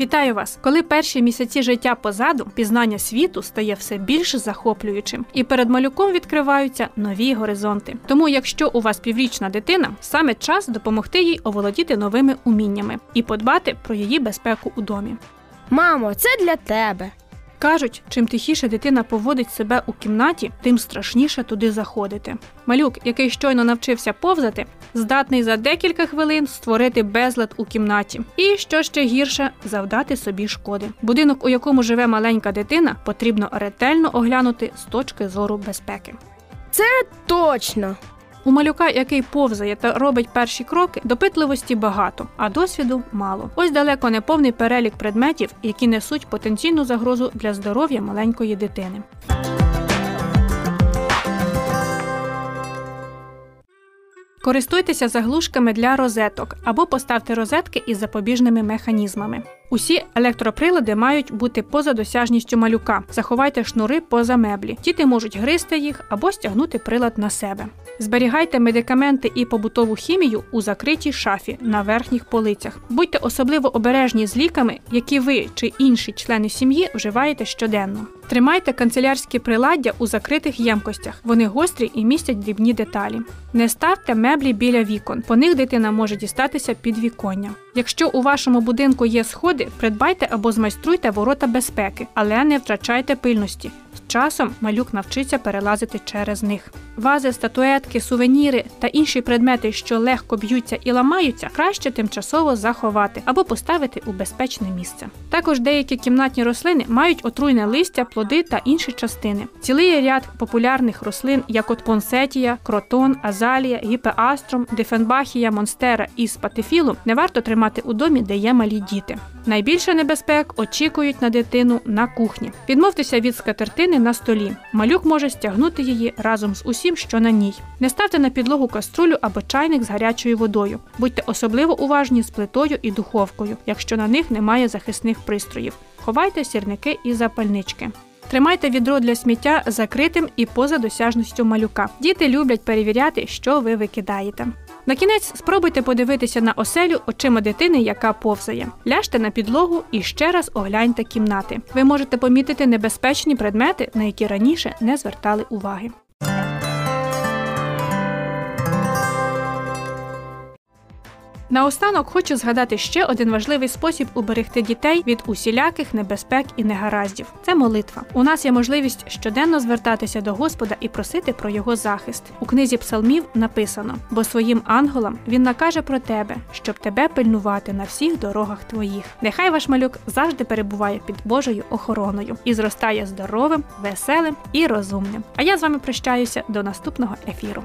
Вітаю вас! Коли перші місяці життя позаду, пізнання світу стає все більш захоплюючим, і перед малюком відкриваються нові горизонти. Тому, якщо у вас піврічна дитина, саме час допомогти їй оволодіти новими уміннями і подбати про її безпеку у домі. Мамо, це для тебе. Кажуть, чим тихіше дитина поводить себе у кімнаті, тим страшніше туди заходити. Малюк, який щойно навчився повзати, здатний за декілька хвилин створити безлад у кімнаті, і що ще гірше завдати собі шкоди. Будинок, у якому живе маленька дитина, потрібно ретельно оглянути з точки зору безпеки. Це Точно. У малюка, який повзає та робить перші кроки, допитливості багато, а досвіду мало. Ось далеко не повний перелік предметів, які несуть потенційну загрозу для здоров'я маленької дитини. Користуйтеся заглушками для розеток або поставте розетки із запобіжними механізмами. Усі електроприлади мають бути поза досяжністю малюка. Заховайте шнури поза меблі. Діти можуть гризти їх або стягнути прилад на себе. Зберігайте медикаменти і побутову хімію у закритій шафі на верхніх полицях. Будьте особливо обережні з ліками, які ви чи інші члени сім'ї вживаєте щоденно. Тримайте канцелярські приладдя у закритих ємкостях. Вони гострі і містять дрібні деталі. Не ставте меблі біля вікон, по них дитина може дістатися під віконня. Якщо у вашому будинку є сходи, придбайте або змайструйте ворота безпеки, але не втрачайте пильності. Часом малюк навчиться перелазити через них. Вази, статуетки, сувеніри та інші предмети, що легко б'ються і ламаються, краще тимчасово заховати або поставити у безпечне місце. Також деякі кімнатні рослини мають отруйне листя, плоди та інші частини. Цілий ряд популярних рослин, як от понсетія, кротон, азалія, гіпеастром, дифенбахія, монстера і спатифілум, не варто тримати у домі, де є малі діти. Найбільше небезпек очікують на дитину на кухні. Відмовтеся від скатертини на столі. Малюк може стягнути її разом з усім, що на ній. Не ставте на підлогу каструлю або чайник з гарячою водою. Будьте особливо уважні з плитою і духовкою, якщо на них немає захисних пристроїв. Ховайте сірники і запальнички. Тримайте відро для сміття закритим і поза досяжністю малюка. Діти люблять перевіряти, що ви викидаєте. На кінець спробуйте подивитися на оселю очима дитини, яка повзає. Ляжте на підлогу і ще раз огляньте кімнати. Ви можете помітити небезпечні предмети, на які раніше не звертали уваги. Наостанок хочу згадати ще один важливий спосіб уберегти дітей від усіляких небезпек і негараздів. Це молитва. У нас є можливість щоденно звертатися до Господа і просити про його захист. У книзі псалмів написано: бо своїм ангелам він накаже про тебе, щоб тебе пильнувати на всіх дорогах твоїх. Нехай ваш малюк завжди перебуває під Божою охороною і зростає здоровим, веселим і розумним. А я з вами прощаюся до наступного ефіру.